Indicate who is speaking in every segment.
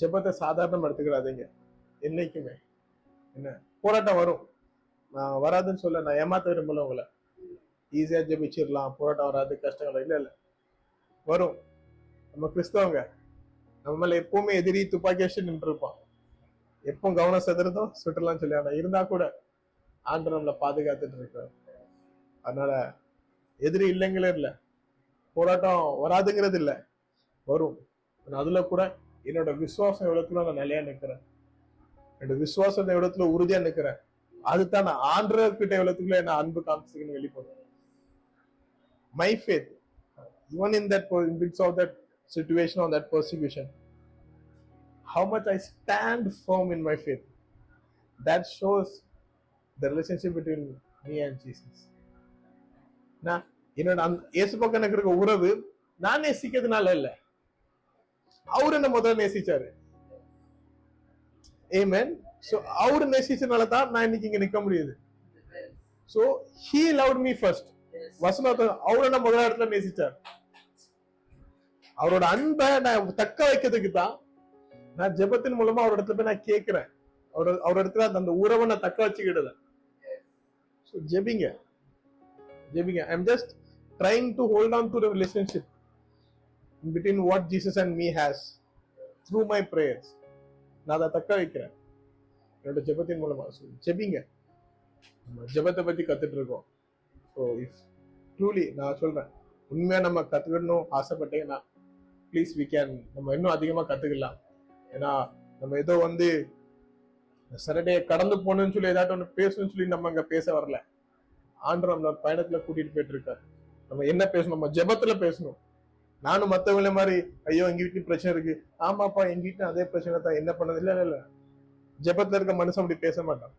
Speaker 1: ஜெபத்தை சாதாரணம் எடுத்துக்கிறாதீங்க என்னைக்குமே. என்ன? போராட்டம் வரும். நான் வராதுன்னு சொல்ல நான் ஏமாத்த விரும்பல உங்களை. ஈஸியாக ஜெபிச்சிடலாம் போராட்டம் வராது கஷ்டங்கள் இல்லை இல்லை. வரும். நம்ம கிறிஸ்தவங்க. நம்ம மேலே எப்பவுமே எதிரி துப்பாக்கி வச்சு நின்றுருப்பான். எப்போ கவனம் செதுறதோ சுட்டலாம் சொல்லி ஆனால் இருந்தா கூட ஆண்டு நம்மளை பாதுகாத்துட்டு இருக்காரு. அதனால எதிரி இல்லைங்களே இல்லை. போராட்டம் வராதுங்கிறது இல்லை. வரும். அதில் அதுல கூட என்னோட விசுவாசம் எவ்வளவுல நான் நிலையா நிக்கிறேன். என்னோட விசுவாசம் எவ்வளவுல உறுதியா நிக்கிறேன். அதுதான் நான் ஆண்டர்கிட்ட எவ்வளவுக்குள்ள என்ன அன்பு காமிச்சுக்கணும் வெளிப்படுறேன் my faith even in that in midst of that situation or that persecution how much i stand firm in my faith that shows the relationship between me and jesus. நான் என்னோட அந்த இயேசு பக்கம் எனக்கு இருக்க உறவு நான் நேசிக்கிறதுனால இல்லை. அவர் என்ன முதல்ல நேசிச்சாரு? ஏமேன் சோ அவர் நேசிச்சனால தான் நான் இன்னைக்கு இங்க நிக்க முடியுது. So he loved me first வசனத்தை அவர் என்ன முதல் இடத்துல நேசிச்சார்? அவரோட அன்பை நான் தக்க வைக்கிறதுக்கு தான் நான் ஜெபத்தின் மூலமா அவர் இடத்துல போய் நான் கேட்கிறேன். அவர் அவர் இடத்துல அந்த- உறவை நான் தக்க வச்சுக்கிடுதேன் ஸோ ஜெபிங்க. ஜெபிங்க. I am just trying to hold on to relationship relationship between what Jesus and me has through my prayers நான் அதை தக்க வைக்கிறேன். என்னோட ஜெபத்தின் மூலமா So, ஜெபிங்க. நம்ம ஜெபத்தை பத்தி கத்துட்டு இருக்கோம் ஸோ இஃப் ட்ரூலி நான் சொல்றேன் உண்மையா நம்ம கத்துக்கணும் ஆசைப்பட்டேன்னா ப்ளீஸ் வி கேன் நம்ம இன்னும் அதிகமா கத்துக்கலாம். ஏன்னா நம்ம ஏதோ வந்து சரடே கடந்து போகணும்னு சொல்லி ஏதாட்டும் ஒன்று பேசணும்னு சொல்லி நம்ம அங்கே பேச வரல. ஆண்டு நம்மளோட பயணத்தில் பயணத்துல கூட்டிட்டு போயிட்டு இருக்காரு நம்ம என்ன பேசணும்? நம்ம ஜெபத்துல பேசணும். நானும் மற்றவங்கள மாதிரி ஐயோ எங்க வீட்லயும் பிரச்சனை இருக்கு. ஆமாப்பா எங்க வீட்டுல அதே பிரச்சனை தான். என்ன பண்ணது? இல்ல இல்ல ஜபத்துல இருக்க மனுஷன் அப்படி பேச மாட்டான்.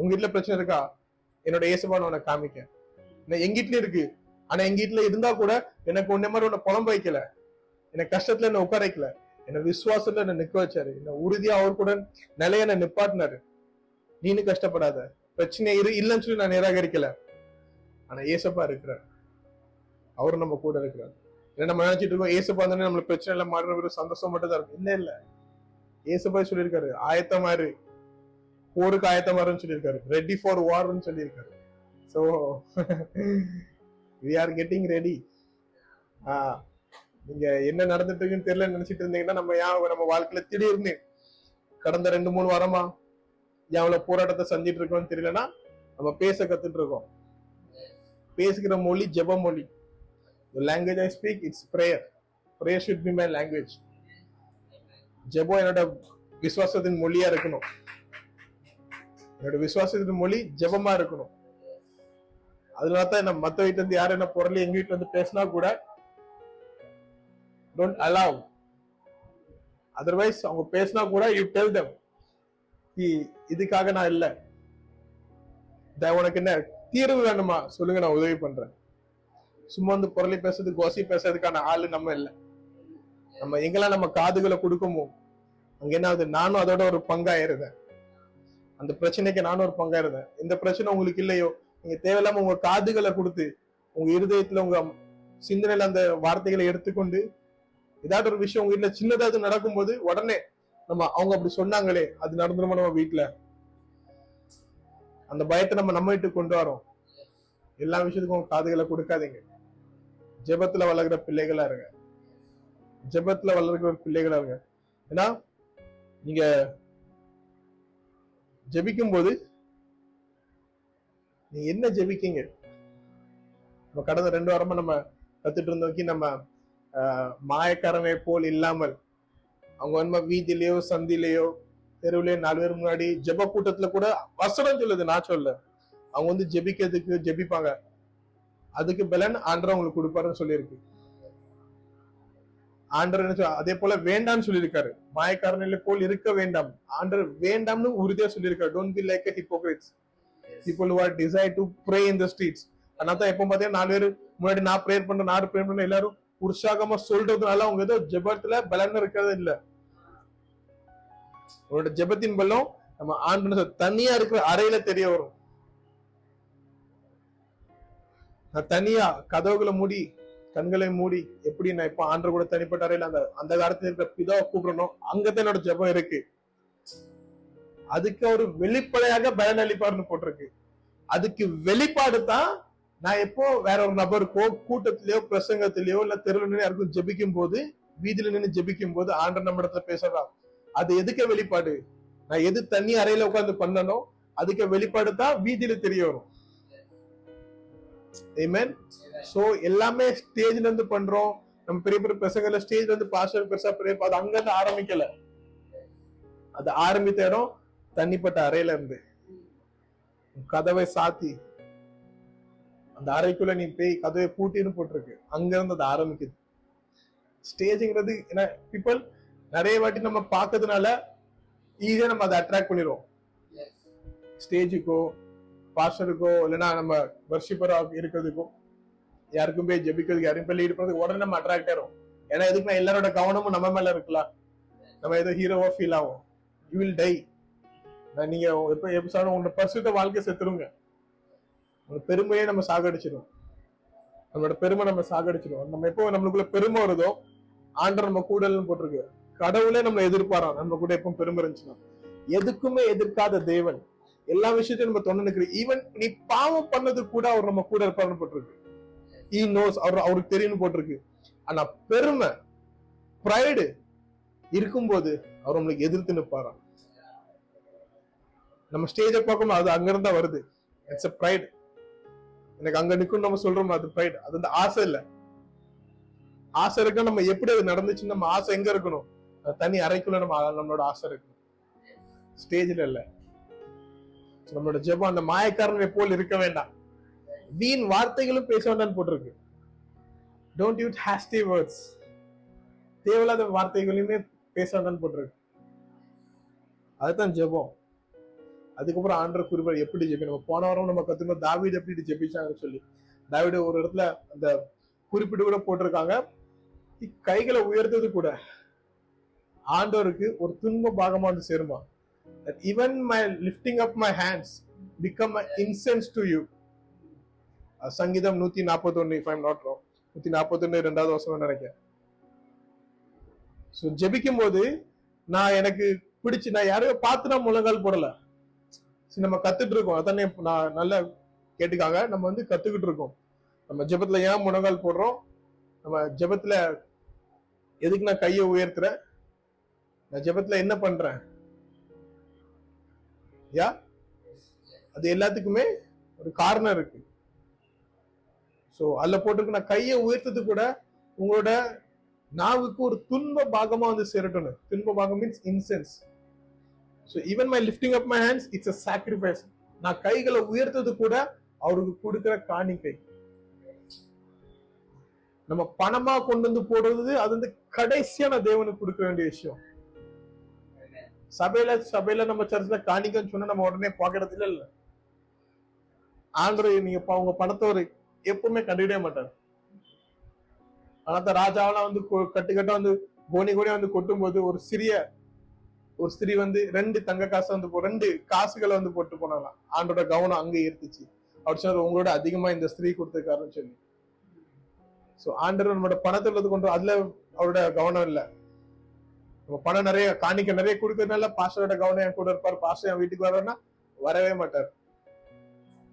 Speaker 1: உங்க வீட்டுல பிரச்சனை இருக்கா? என்னோட இயேசுபான உனக்கு காமிக்க நான் எங்க வீட்லயும் இருக்கு. ஆனா எங்க வீட்டுல இருந்தா கூட எனக்கு உன்ன மாதிரி உன்னை புலம்ப வைக்கல. என்ன கஷ்டத்துல என்ன உட்கார வைக்கல. என்ன விசுவாசத்துல என்ன நிக்க வச்சாரு. என்ன உறுதியா அவர் கூட நிலைய என்ன நிப்பாட்டினாரு. நீனு கஷ்டப்படாத. பிரச்சனை இரு இல்லைன்னு சொல்லி நான் நிராகரிக்கல. ஆனா ஏசப்பா இருக்கிறார். அவர் நம்ம கூட இருக்கிறார். இல்லை நம்ம நினைச்சிட்டு இருக்கோம் ஏசப்பா இருந்தானே நம்மளுக்கு பிரச்சனை இல்லை மாறுற ஒரு சந்தோஷம் மட்டும் தான் இருக்கும். இல்ல இல்ல. ஏசப்பா சொல்லியிருக்காரு ஆயத்தமாரு போருக்கு ஆயத்தமாருன்னு சொல்லியிருக்காரு. ரெடி ஃபார் வார்னு சொல்லியிருக்காரு. So we are getting ready ஆ நீங்க என்ன நடந்துட்டு இருக்குன்னு தெரியல நினைச்சிட்டு இருந்தீங்கன்னா நம்ம ஏன் நம்ம வாழ்க்கையில திடீர்னு கடந்த ரெண்டு மூணு வாரமா எவ்வளோ போராட்டத்தை சந்திட்டு இருக்கோம்னு தெரியலன்னா நம்ம பேச கத்துட்டு இருக்கோம். பேசுகிற மொழி ஜெப மொழி. Language I speak it's prayer. Prayer should be my language ஜெபம் என்னோட விசுவாசத்தின் மொழியா இருக்கணும். என்னோட விசுவாசத்தின் மொழி ஜெபமா இருக்கணும். அதனால தான் என்ன மத்த வீட்டுல இருந்து யாரும் என்ன பொருள் எங்க வீட்டுல இருந்து பேசினா கூட டோன்ட் அலாவ் அதர்வைஸ் அவங்க பேசினா கூட யூ டெல் தம் இதுக்காக நான் இல்லை. உனக்கு என்ன தீர்வு வேணுமா? சொல்லுங்க நான் உதவி பண்றேன். சும்மா வந்து புரளி பேசுறது கோசி பேசுறதுக்கான ஆளு நம்ம இல்ல. நம்ம எங்கெல்லாம் நம்ம காதுகளை கொடுக்கமோ அங்க என்ன ஆகுது நானும் அதோட ஒரு பங்காயிருந்தேன். அந்த பிரச்சனைக்கு நானும் ஒரு பங்காயிருந்தேன். இந்த பிரச்சனை உங்களுக்கு இல்லையோ நீங்க தேவையில்லாம உங்க காதுகளை கொடுத்து உங்க இருதயத்துல உங்க சிந்தனையில அந்த வார்த்தைகளை எடுத்துக்கொண்டு ஏதாவது ஒரு விஷயம் உங்க வீட்டுல சின்னதாவது நடக்கும்போது உடனே நம்ம அவங்க அப்படி சொன்னாங்களே அது நடந்துருமா நம்ம வீட்டுல அந்த பயத்தை நம்ம நம்ம வீட்டுக்கு கொண்டு வரோம். எல்லா விஷயத்துக்கும் காதுகளை கொடுக்காதீங்க. ஜெபத்துல வளர்கிற பிள்ளைகளா இருங்க. ஜெபத்துல வளர்கிற பிள்ளைகளா இருங்க. ஏன்னா நீங்க ஜெபிக்கும் போது நீ என்ன ஜெபிக்கீங்க? நம்ம கடந்த ரெண்டு வாரமா நம்ம கத்துட்டு இருந்தோக்கி நம்ம மாயக்காரனை போல் இல்லாமல் அவங்க வந்து வீதியிலயோ சந்திலேயோ தெருவுலயோ நாலு பேர் முன்னாடி ஜெப கூட்டத்துல கூட வசனம் சொல்லுது நான் சொல்ல அவங்க வந்து ஜெபிக்கிறதுக்கு ஜெபிப்பாங்க. அதுக்கு பலன் ஆண்டர் உங்களுக்கு கொடுப்பாருன்னு சொல்லியிருக்கு. ஆண்டர் என்ன அதே போல வேண்டாம்னு சொல்லியிருக்காரு. மாயக்காரனிலே போல் இருக்க வேண்டாம். ஆண்டர் வேண்டாம்னு உறுதியா சொல்லியிருக்காரு. Don't be like hypocrites people who are desire to pray in the streets அதனால தான் எப்போ பார்த்தீங்கன்னா நாலு பேர் முன்னாடி நான் ப்ரேயர் பண்றேன் நான் ப்ரேயர் பண்ண எல்லாரும் உற்சாகமா சொல்றதுனால அவங்க ஏதோ ஜெபத்துல பலன் இருக்கிறது இல்ல. உங்களோட ஜெபத்தின் பலம் நம்ம ஆண்டு தனியா இருக்கிற அறையில தெரிய வரும். நான் தனியா கதவுகளை மூடி கண்களை மூடி எப்படி நான் இப்ப ஆண்டர் கூட தனிப்பட்ட அறையில அந்த அந்த காலத்துல இருக்கிற பிதாவை கூப்பிடணும். அங்கதான் என்னோட ஜெபம் இருக்கு. அதுக்கு ஒரு வெளிப்படையாக பயனளிப்பார்னு அளிப்பார்னு போட்டிருக்கு. அதுக்கு வெளிப்பாடு தான் நான் எப்போ வேற ஒரு நபருக்கோ கூட்டத்திலேயோ பிரசங்கத்திலேயோ இல்ல தெருவில் நின்று யாருக்கும் ஜெபிக்கும் போது வீதியில நின்று ஜெபிக்கும் போது ஆண்டர் நம்ம இடத்துல பேசுறான் அது எதுக்கு வெளிப்பாடு? நான் எது தண்ணி அறையில உட்காந்து பண்ணனோ அதுக்கு வெளிப்பாடு தான் வீதியில தெரிய வரும். Amen. சோ எல்லாமே ஸ்டேஜ்ல இருந்து பண்றோம். நம்ம பெரிய பெரிய பிரசங்கல ஸ்டேஜ்ல இருந்து பாஸ்டர் பெருசா பெரிய அது அங்க இருந்து ஆரம்பிக்கல. அது ஆரம்பித்த இடம் தனிப்பட்ட அறையில இருந்து கதவை சாத்தி அந்த அறைக்குள்ள நீ பேய் கதவை பூட்டின்னு போட்டிருக்கு. அங்க இருந்து அது ஆரம்பிக்குது. ஸ்டேஜ்ங்கிறது ஏன்னா பீப்புள் நிறைய வாட்டி நம்ம பார்க்கறதுனால ஈஸியா நம்ம அதை அட்ராக்ட் பண்ணிடுவோம். ஸ்டேஜுக்கோ பாஸ்டருக்கோ இல்லைன்னா நம்ம வர்ஷிப்பராக இருக்கிறதுக்கோ யாருக்கும் போய் ஜபிக்கிறதுக்கு யாரும் போய் லீட் உடனே நம்ம அட்ராக்ட் ஆயிரும். ஏன்னா எதுக்குன்னா எல்லாரோட கவனமும் நம்ம மேல இருக்கலாம் நம்ம ஏதோ ஹீரோவா ஃபீல் ஆகும் யூ வில் டை நீங்க எப்ப எபிசோட உங்களோட பர்சுத்த வாழ்க்கை செத்துருங்க. உங்க பெருமையே நம்ம சாகடிச்சிடும் நம்மளோட பெருமை நம்ம சாகடிச்சிடும் நம்ம எப்போ நம்மளுக்குள்ள பெருமை வருதோ ஆண்டர் நம்ம கூடல்னு போட்டிருக்கு. கடவுளே நம்ம எதிர்பாராம் நம்ம கூட எப்பவும் பெருமை இருந்துச்சுன்னா. எதுக்குமே எதிர்க்காத தேவன். எல்லா விஷயத்தையும் நம்ம தொண்டு நிற்கிற ஈவன் நீ பாவம் பண்ணது கூட அவர் நம்ம கூட இருப்பார்னு போட்டிருக்கு. ஈ நோஸ் அவர் அவருக்கு தெரியும்னு போட்டிருக்கு. ஆனா பெருமை ப்ரைடு இருக்கும்போது அவர் நம்மளுக்கு எதிர்த்து நிற்பாராம். நம்ம ஸ்டேஜை பார்க்கணும் அது அங்கிருந்தா வருது. இட்ஸ் அ ப்ரைட் எனக்கு அங்க நிற்கும் நம்ம சொல்றோம் அது ப்ரைடு அது அந்த ஆசை இல்ல. ஆசை இருக்க நம்ம எப்படி அது நடந்துச்சு நம்ம ஆசை எங்க இருக்கணும்? அது தனி அறைக்குள்ள நம்ம நம்மளோட ஆசை இருக்கணும். ஸ்டேஜ்ல இல்ல. நம்மளோட ஜெபம் அந்த மாயக்காரனை போல் இருக்க வேண்டாம். வீண் வார்த்தைகளும் பேச வேண்டாம்னு போட்டிருக்கு. டோன்ட் யூட் ஹாஸ்டி வேர்ட்ஸ் தேவையில்லாத வார்த்தைகளையுமே பேச வேண்டாம்னு போட்டிருக்கு. அதுதான் ஜெபம். அதுக்கப்புறம் ஆண்டர் குறிப்பார் எப்படி ஜெபி நம்ம போன வாரம் நம்ம கத்துக்கணும் தாவிட் எப்படி ஜெபிச்சாங்கன்னு சொல்லி. தாவிட ஒரு இடத்துல அந்த குறிப்பிட்டு கூட போட்டிருக்காங்க. கைகளை உயர்த்தது கூட ஆண்டவருக்கு ஒரு துன்ப பாகமா வந்து சேருமா? That even my lifting up my hands become an incense to you. சங்கீதம் நூத்தி நாற்பத்தி ஒன்னு இஃப் ஐம் நாட் ராங் நூத்தி நாற்பத்தி ரெண்டாவது வருஷம் நினைக்கிறேன் ஸோ ஜெபிக்கும் போது நான் எனக்கு பிடிச்சு நான் யாரையோ பார்த்து நான் முழங்கால் போடல சரி நம்ம கத்துட்டு இருக்கோம் அதானே நான் நல்லா கேட்டுக்காங்க நம்ம வந்து கத்துக்கிட்டு இருக்கோம் நம்ம ஜெபத்துல ஏன் முழங்கால் போடுறோம் நம்ம ஜெபத்துல எதுக்கு நான் கையை உயர்த்துறேன் நான் ஜெபத்துல என்ன பண்றேன் யா அது எல்லாத்துக்குமே ஒரு காரணம் இருக்கு. சோ அதுல போட்டிருக்கு நான் கையை உயர்த்தது கூட உங்களோட நாவுக்கு ஒரு துன்ப பாகமா வந்து சேரட்டும் துன்ப பாகம் means incense so even my lifting up my hands it's a sacrifice நான் கைகளை உயர்த்தது கூட அவருக்கு கொடுக்கிற காணிக்கை. நம்ம பணமா கொண்டு வந்து போடுறது அது வந்து கடைசியான தேவனுக்கு கொடுக்க வேண்டிய விஷயம். சபையில சபையில நம்ம சர்ச்ல காணிக்கன்னு சொன்னா நம்ம உடனே பாக்கிறதுல இல்ல ஆண்டவர் நீங்க உங்க பணத்தை ஒரு எப்பவுமே கண்டுகிட்டே மாட்டார். ஆனா ராஜாவெல்லாம் வந்து கொ- வந்து கோணி கோணி வந்து கொட்டும் போது ஒரு சிறிய ஒரு ஸ்திரீ வந்து ரெண்டு தங்க காசு வந்து ரெண்டு காசுகளை வந்து போட்டு போனாலாம் ஆண்டோட கவனம் அங்க இருந்துச்சு அவர் சொன்னார் உங்களோட அதிகமா இந்த ஸ்திரீ கொடுத்துருக்காருன்னு சொல்லி. சோ ஆண்டவர் நம்மளோட பணத்தை உள்ளது கொண்டு அதுல அவரோட கவனம் இல்ல. நம்ம பணம் நிறைய காணிக்க நிறைய கொடுக்கறதுனால பாஸ்டரோட கவனம் என் கூட இருப்பார். பாஸ்டர் என் வீட்டுக்கு வரேன்னா வரவே மாட்டார்.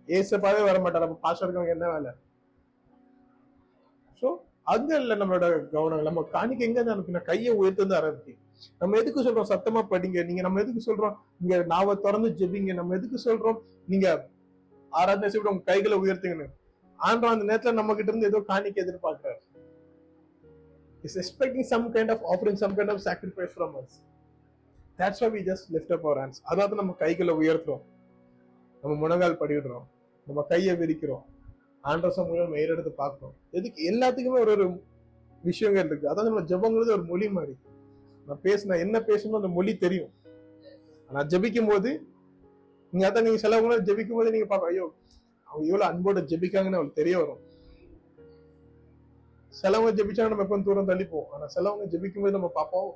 Speaker 1: ஏசப்பாவே வர மாட்டார். அப்ப பாஸ்டருக்கு அவங்க என்ன வேலை? சோ அங்க இல்ல நம்மளோட கவனம் நம்ம காணிக்க எங்க அனுப்பின கையை உயர்த்து வந்து ஆரம்பிக்கு நம்ம எதுக்கு சொல்றோம்? சத்தமா படிங்க. நீங்க நம்ம எதுக்கு சொல்றோம்? நீங்க நாவ திறந்து ஜெபிங்க. நம்ம எதுக்கு சொல்றோம்? நீங்க ஆராதனை செய்ய உங்க கைகளை உயர்த்துங்கன்னு. ஆண்டவர் அந்த நேரத்துல நம்ம கிட்ட இருந்து ஏதோ காணிக்க எதிர்பார்க்கிறாரு. Is expecting some kind of offering, some kind of sacrifice from us. That's why we just lift up our hands. அதாவது நம்ம கைகளை உயர்த்துறோம். நம்ம முழங்கால் படிடுறோம் நம்ம கையை விரிக்கிறோம். ஆண்டர் சமூகம் மேலெடுத்து பார்க்குறோம். எதுக்கு? எல்லாத்துக்குமே ஒரு ஒரு விஷயங்கள் இருக்கு. அதாவது நம்ம ஜபங்கிறது ஒரு மொழி மாதிரி. நான் பேசினா என்ன பேசணும் அந்த மொழி தெரியும். ஆனால் ஜபிக்கும் போது நீங்க அதான் நீங்க சிலவங்க ஜபிக்கும் போது நீங்க பார்க்க ஐயோ அவங்க எவ்வளவு அன்போட ஜெபிக்காங்கன்னு அவங்களுக்கு தெரிய வரும். சிலவங்க ஜெபிச்சாங்க நம்ம எப்போ தூரம் தள்ளிப்போம். ஆனால் சிலவங்க ஜெபிக்கும் போது நம்ம பார்ப்போம்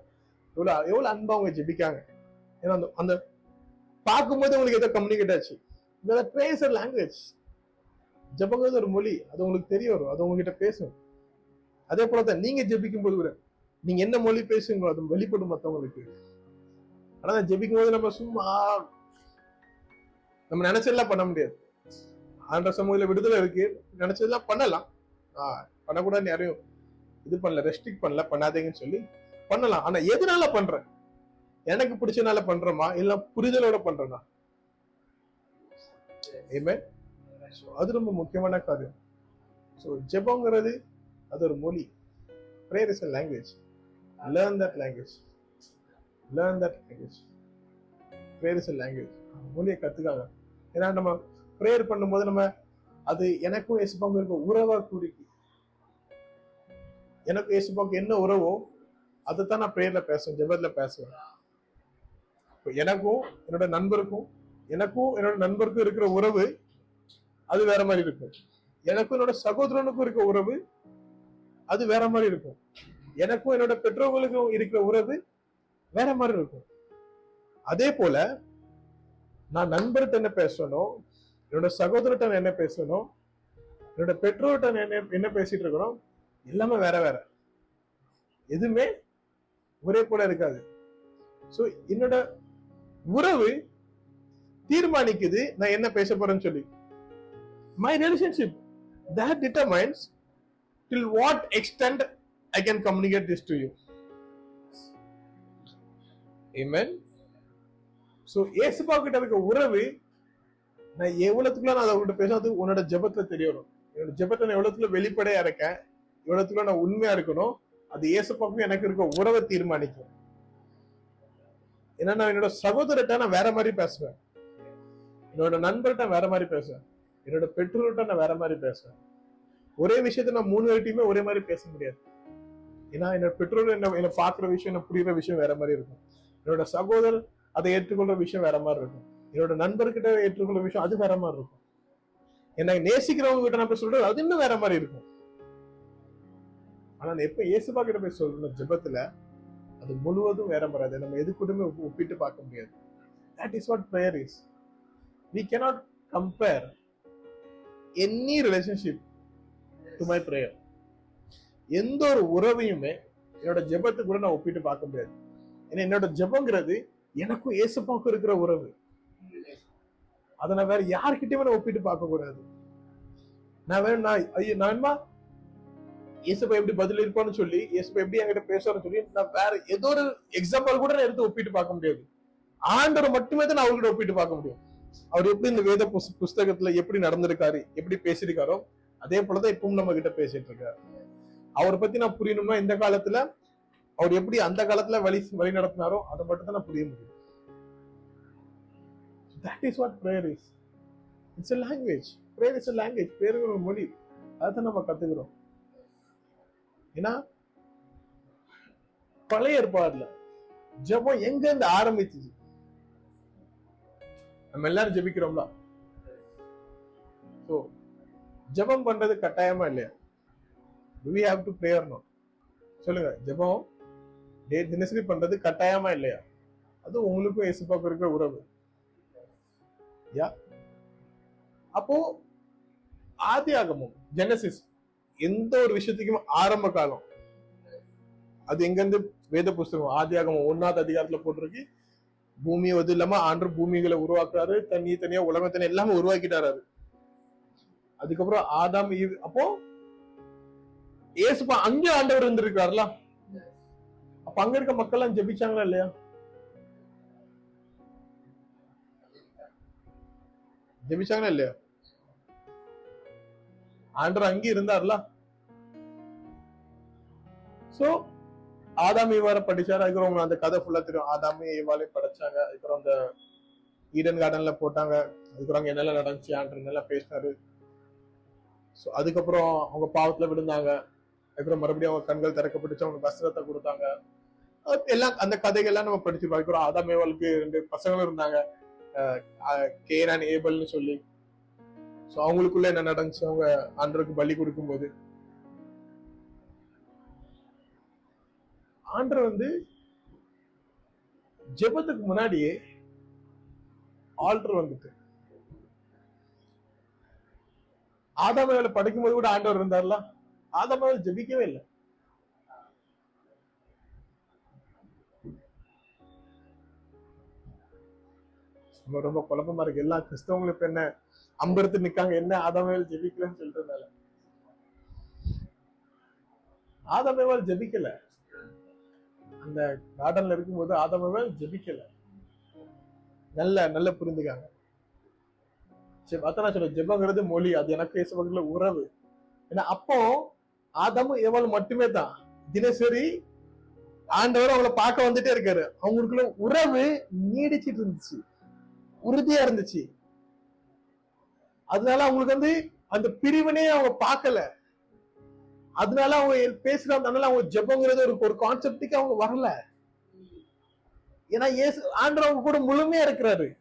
Speaker 1: எவ்வளவு எவ்வளவு அன்பா அவங்க ஜெபிக்காங்க. ஏன்னா அந்த அந்த பார்க்கும்போது உங்களுக்கு ஏதோ கம்யூனிகேட் ஆச்சு. பேசுற லாங்குவேஜ் ஜபங்கிறது ஒரு மொழி. அது உங்களுக்கு தெரிய வரும். அது உங்ககிட்ட பேசும். அதே போல தான் நீங்க ஜெபிக்கும் போது கூட நீங்க என்ன மொழி பேசுங்களோ அது வெளிப்படும் மத்தவங்களுக்கு. ஆனா ஜெபிக்கும் போது நம்ம சும்மா நம்ம நினைச்சதெல்லாம் பண்ண முடியாது. ஆண்ட சமூக விடுதலை இருக்கு. நினைச்சதெல்லாம் பண்ணலாம். பண்ணக்கூடாது பண்ணக்கூடாதுன்னு யாரையும் இது பண்ணல ரெஸ்ட்ரிக்ட் பண்ணல பண்ணாதீங்கன்னு சொல்லி பண்ணலாம். ஆனா எதனால பண்றேன்? எனக்கு பிடிச்சனால பண்றோமா? இல்ல புரிதலோட பண்றேனா? ஏமே அது ரொம்ப முக்கியமான காரியம். ஸோ ஜெபங்கிறது அது ஒரு மொழி. Prayer is a language learn that language learn that language prayer is a language மொழியை கற்றுக்காங்க ஏன்னா நம்ம ப்ரேயர் பண்ணும்போது நம்ம அது எனக்கும் இயேசுப்பாவுக்கும் இருக்கும் உறவா கூடிக்கு எனக்கு இயேசுப்பாவுக்கு என்ன உறவோ அதைத்தான் நான் ப்ரேயர்ல பேசுவேன் ஜெபத்துல பேசுவேன். இப்போ எனக்கும் என்னோட நண்பருக்கும் எனக்கும் என்னோட நண்பருக்கும் இருக்கிற உறவு அது வேற மாதிரி இருக்கும். எனக்கும் என்னோட சகோதரனுக்கும் இருக்க உறவு அது வேற மாதிரி இருக்கும். எனக்கும் என்னோட பெற்றோர்களுக்கும் இருக்கிற உறவு வேற மாதிரி இருக்கும். அதே போல நான் நண்பர்கிட்ட என்ன பேசணும் என்னோட சகோதரர்கிட்ட நான் என்ன பேசணும் என்னோட பெற்றோர்கிட்ட நான் என்ன என்ன பேசிட்டு இருக்கிறோம் எல்லாமே வேற வேற. எதுவுமே ஒரே போல இருக்காது. சோ என்னோட உறவு தீர்மானிக்குது. நான் என்ன பேச போறேன்னு சொல்லி. My relationship that determines till what extent I can communicate this to you Amen. So ஏசுபா கிட்ட இருக்க உறவு நான் எவ்வளோத்துக்குள்ள நான் அவங்ககிட்ட பேசுறது உன்னோட ஜெபத்துல தெரிய வரும். என்னோட ஜபத்தை நான் எவ்வளோத்துக்குள்ள வெளிப்படையா இருக்கேன் எவ்வளவுக்குள்ள நான் உண்மையா இருக்கணும் அது ஏசப்பாக்கும் எனக்கு இருக்க உறவை தீர்மானிக்கும். ஏன்னா நான் என்னோட சகோதரர்கிட்ட நான் வேற மாதிரி பேசுவேன். என்னோட நண்பர்கிட்ட வேற மாதிரி பேசுவேன். என்னோட பெற்றோர்கிட்ட நான் வேற மாதிரி பேசுவேன். ஒரே விஷயத்த நான் மூணு பேர்ட்டையுமே ஒரே மாதிரி பேச முடியாது. ஏன்னா என்னோட பெற்றோர் என்ன என்ன பாக்குற விஷயம் என்ன புரியுற விஷயம் வேற மாதிரி இருக்கும். என்னோட சகோதரர் அதை ஏற்றுக்கொள்ற விஷயம் வேற மாதிரி இருக்கும். என்னோட நண்பர்கிட்ட ஏற்றுக்கொள்ற விஷயம் அது வேற மாதிரி இருக்கும். என்னை நேசிக்கிறவங்க கிட்ட நான் சொல்றது அது இன்னும் வேற மாதிரி இருக்கும். ஆனால் நான் எப்போ இயேசுபா கிட்ட போய் சொல்லணும் ஜெபத்தில் அது முழுவதும் வேற வராது நம்ம எது கூடமே ஒப்பிட்டு பார்க்க முடியாது. That is what prayer is we cannot compare any relationship to my prayer எந்த ஒரு உறவையுமே என்னோட ஜெபத்தை கூட நான் ஒப்பிட்டு பார்க்க முடியாது. ஏன்னா என்னோட ஜெபங்கிறது எனக்கும் ஏசப்பாவுக்கும் இருக்கிற உறவு. அதை நான் வேற யார்கிட்டயுமே நான் ஒப்பிட்டு பார்க்க கூடாது நான் வேற நான் ஐயோ நான் வேணுமா எப்படி பதில் இருப்பான்னு சொல்லி ஏசப்பா எப்படி என்கிட்ட பேசுவார்னு சொல்லி நான் வேற ஏதோ ஒரு எக்ஸாம்பிள் கூட நான் எடுத்து ஒப்பிட்டு பார்க்க முடியாது. ஆண்டவர் மட்டுமே தான் நான் அவர்கிட்ட ஒப்பிட்டு பார்க்க முடியும். அவர் எப்படி இந்த வேத புஸ்- புஸ்தகத்துல எப்படி நடந்திருக்காரு எப்படி பேசியிருக்காரோ அதே போலதான் இப்பவும் நம்ம கிட்ட பேசிட்டு இருக்காரு. அவரை பத்தி நான் புரியணும்னா இந்த காலத்துல அவர் எப்படி அந்த காலத்துல வழி வழி நடத்தினாரோ அதை மட்டும் தான் நான் புரிய முடியும். That is what prayer is it's a language prayer is a language prayer ஒரு மொழி. அதை நம்ம கத்துக்கிறோம். ஏன்னா பழைய ஏற்பாடுல ஜெபம் எங்க இருந்து ஆரம்பிச்சது நம்ம எல்லாரும் ஜபிக்கிறோம்ல? சோ ஜெபம் பண்றது கட்டாயமா இல்லையா? We have to prayer pray சொல்லுங்க ஜெபம் டே தினசரி பண்றது கட்டாயமா இல்லையா? அது உங்களுக்கும் இயேசுப்பாக்கும் இருக்கிற உறவு. யா அப்போ ஆதி ஆகமும் ஜெனசிஸ் எந்த ஒரு விஷயத்துக்கும் ஆரம்ப காலம். அது எங்க இருந்து வேத புஸ்தகம் ஆதி ஒன்னாவது அதிகாரத்துல போட்டிருக்கு. பூமி வந்து இல்லாம ஆண்டு பூமிகளை உருவாக்குறாரு. தண்ணி தனியா உலகம் தனியா எல்லாமே உருவாக்கிட்டாரு அது. அதுக்கப்புறம் ஆதாம் ஈவ் அப்போ ஏசுப்பா அங்கே ஆண்டவர் இருந்திருக்கிறார்ல? அப்ப அங்க இருக்க மக்கள் எல்லாம் ஜெபிச்சாங்களா இல்லையா? ஜெபிச்சாங்களா இல்லையா? ஆண்டர் அங்கே இருந்தார்ல? சோ ஆதாம் ஈவார படிச்சாரு? அதுக்கப்புறம் அந்த கதை ஃபுல்லா தெரியும். ஆதாம் ஈவாலே படைச்சாங்க. அதுக்கப்புறம் அந்த ஈடன் கார்டன்ல போட்டாங்க. அதுக்கப்புறம் அங்க என்னெல்லாம் நடந்துச்சு? ஆண்டர் என்னெல்லாம் பேசினாரு? ஸோ அதுக்கப்புறம் அவங்க பாவத்துல விழுந்தாங்க. அதுக்கப்புறம் மறுபடியும் அவங்க கண்கள் திறக்கப்பட்டுச்சு. அவங்க வஸ்திரத்தை கொடுத்தாங்க. எல்லாம் அந்த கதைகள்லாம் நம்ம படிச்சிருப்போம். அதுக்கப்புறம் ஆதாம் ஏவாளுக்கு ரெண்டு பசங்களும் இருந்தாங்க. அஹ் கேன் அண்ட் ஏபல்னு சொல்லி. ஸோ அவங்களுக்குள்ள என்ன நடந்துச்சு? அவங்க ஆண்டருக்கு பலி கொடுக்கும்போது. ஆண்டர் வந்து ஜெபத்துக்கு முன்னாடியே ஆல்டர் வந்துட்டு. ஆதாமேல படைக்கும் போது கூட ஆண்டவர் இருந்தார்ல? ஆதாமேல ஜெபிக்கவே இல்லை. ரொம்ப ரொம்ப குழப்பமா இருக்கு. எல்லா கிறிஸ்தவங்களும் இப்ப என்ன அம்பெடுத்து நிக்காங்க. என்ன ஆதாமேவல் ஜெபிக்கலன்னு சொல்றதுனால. ஆதாமேவால் ஜெபிக்கல. அந்த கார்டன்ல இருக்கும்போது ஆதாமேவால் ஜெபிக்கல. நல்ல நல்ல புரிந்துக்காங்க சரி அதான் நான் சொல்றேன். ஜெபங்கிறது மொழி. அது எனக்கு இயேசுவங்கள உறவு. ஏன்னா அப்போ ஆதாமும் ஏவாள் மட்டுமே தான். தினசரி ஆண்டவர் அவங்கள பார்க்க வந்துட்டே இருக்காரு. அவங்களுக்குள்ள உறவு நீடிச்சிட்டு இருந்துச்சு. உறுதியா இருந்துச்சு. அதனால அவங்களுக்கு வந்து அந்த பிரிவினே அவங்க பார்க்கல. அதனால அவங்க பேசுறாங்க அதனால அவங்க ஜெபங்கிறது ஒரு ஒரு கான்செப்டுக்கு அவங்க வரல. ஏன்னா ஏசு ஆண்டர் அவங்க கூட முழுமையா இருக்கிறாரு.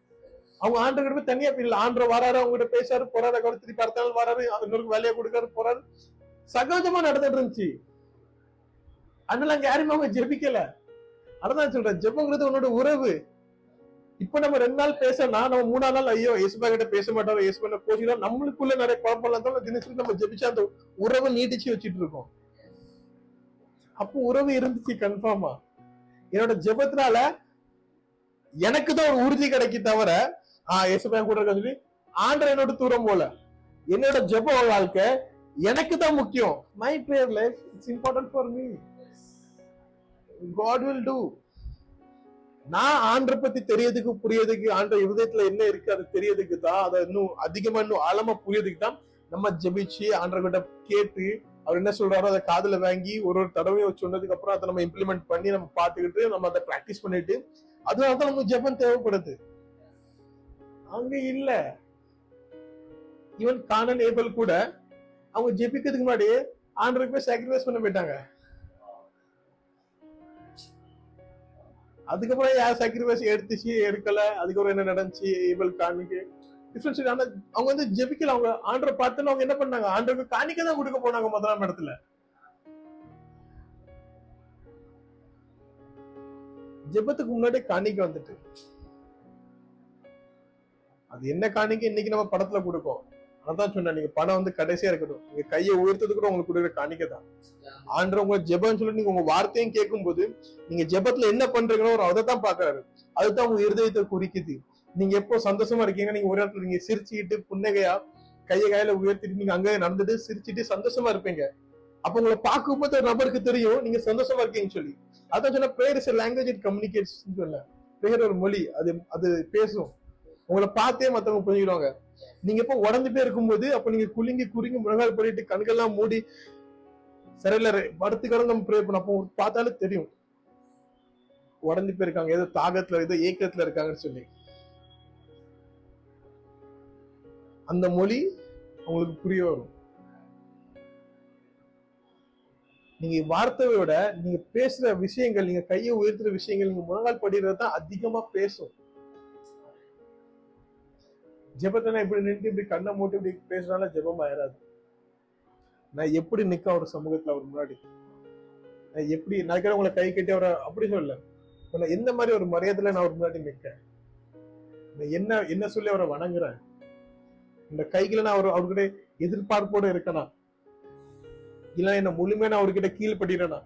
Speaker 1: அவங்க ஆண்டு கிட்ட போய் தனியா பிரியல ஆண்டவர் வராரு அவங்க கிட்ட பேசாரு போறாரு அவர் திருப்பி அடுத்த நாள் வராரு அவங்களுக்கு வேலையை கொடுக்காரு போறாரு. சகஜமா நடந்துட்டு இருந்துச்சு. அதனால அங்க யாருமே அவங்க ஜெபிக்கல. அதான் சொல்றேன் ஜெபங்கிறது உன்னோட உறவு. இப்ப நம்ம ரெண்டு நாள் பேசனா நம்ம மூணாம் நாள் ஐயோ இயேசுபா கிட்ட பேச மாட்டாரோ இயேசுபா போச்சுன்னா நம்மளுக்குள்ள நிறைய குழப்பம் இருந்தாலும் தினசரி நம்ம ஜெபிச்சு அந்த உறவை நீட்டிச்சு வச்சுட்டு இருக்கோம். அப்போ உறவு இருந்துச்சு கன்ஃபார்மா என்னோட ஜெபத்தினால எனக்கு தான் ஒரு உறுதி கிடைக்கி தவிர ஆஹ் இயேசுபா கூட இருக்க சொல்லி ஆண்டர் என்னோட தூரம் போல. என்னோட ஜெப வாழ்க்கை எனக்கு தான் முக்கியம். My prayer life it's important for me God will do நான் ஆண்டரை பத்தி தெரியறதுக்கு புரியறதுக்கு ஆண்ட இருதயத்துல என்ன இருக்கு அது தெரியறதுக்கு தான் அதை இன்னும் அதிகமா இன்னும் ஆழமா புரியறதுக்கு தான் நம்ம ஜெபிச்சு ஆண்டர்கிட்ட கேட்டு அவர் என்ன சொல்றாரோ அதை காதல வாங்கி ஒரு ஒரு தடவையும் சொன்னதுக்கு அப்புறம் அதை நம்ம இம்ப்ளிமெண்ட் பண்ணி நம்ம பார்த்துக்கிட்டு நம்ம அதை பிராக்டிஸ் பண்ணிட்டு அதனால தான் நமக்கு ஜெபம் தேவைப்படுது. அங்க இல்ல. ஈவன் கானன் ஏபல் கூட அவங்க ஜெபிக்கிறதுக்கு முன்னாடி ஆண்டருக்கு போய் சாக்ரிஃபைஸ் பண்ண போயிட்டாங்க. அதுக்கப்புறம் யார் சாக்ரிஃபைஸ் எடுத்துச்சு எடுக்கல அதுக்கப்புறம் என்ன நடந்துச்சு இவள் காணிக்கு? டிஃபரன்ஸ் ஆனா அவங்க வந்து ஜெபிக்கல. அவங்க ஆண்டரை பார்த்துன்னு அவங்க என்ன பண்ணாங்க? ஆண்டருக்கு காணிக்க தான் கொடுக்க போனாங்க முதலாம் இடத்துல. ஜெபத்துக்கு முன்னாடி காணிக்க வந்துட்டு. அது என்ன காணிக்க? இன்னைக்கு நம்ம படத்துல கொடுப்போம். அதான் சொன்னேன் நீங்க பணம் வந்து கடைசியா இருக்கட்டும். நீங்க கையை உயர்த்தது கூட உங்களுக்கு கொடுக்குற காணிக்க தான். ஆண்டர் உங்க ஜெபம் சொல்லி நீங்க உங்க வார்த்தையும் கேட்கும் போது நீங்க ஜெபத்துல என்ன பண்றீங்களோ அவர் அதை தான் பாக்குறாரு அதுதான் உங்க இருதயத்தை குறிக்குது. நீங்க எப்போ சந்தோஷமா இருக்கீங்க நீங்க ஒரு இடத்துல நீங்க சிரிச்சுக்கிட்டு புன்னகையா கையை கையில உயர்த்திட்டு நீங்க அங்கே நடந்துட்டு சிரிச்சுட்டு சந்தோஷமா இருப்பீங்க. அப்ப உங்களை பார்க்கும்போது ஒரு நபருக்கு தெரியும் நீங்க சந்தோஷமா இருக்கீங்கன்னு சொல்லி. அதான் சொன்ன prayer is language it communicates சொல்ல பிரேயர் ஒரு மொழி அது அது பேசும். உங்களை பார்த்தே மத்தவங்க புரிஞ்சுக்கிடுவாங்க. நீங்க எப்போ உடஞ்சிட்டே இருக்கும்போது அப்ப நீங்க குலுங்கி குறுங்கி முழங்கால் பண்ணிட்டு கண்கள்லாம் மூடி சரியில்ல படுத்து கடந்து நம்ம ப்ரே பண்ண அப்போ பார்த்தாலே தெரியும். உடஞ்சு போயிருக்காங்க ஏதோ தாகத்துல ஏதோ ஏக்கத்துல இருக்காங்கன்னு சொல்லி. அந்த மொழி உங்களுக்கு புரிய வரும். நீங்க வார்த்தையோட விட நீங்க பேசுற விஷயங்கள் நீங்க கையை உயர்த்துற விஷயங்கள் நீங்க முழங்கால் படிக்கிறது தான் அதிகமா பேசும். ஜெபத்தை இப்படி நின்று இப்படி கண்ணை மூட்டு இப்படி பேசுனால ஜெபம் ஆயிராது. நான் எப்படி நிக்க அவர் சமூகத்துல அவர் முன்னாடி? நான் எப்படி நான் உங்களை கை கட்டி அவரை அப்படி சொல்லல. நான் எந்த மாதிரி ஒரு மரியாதையில நான் அவர் முன்னாடி நிற்கேன் நான் என்ன என்ன சொல்லி அவரை வணங்குறேன்? இந்த கைகளை நான் அவர் அவர்கிட்ட எதிர்பார்ப்போட இருக்கனா? இல்ல என்ன முழுமையா நான் அவர்கிட்ட கீழ்படுறேனா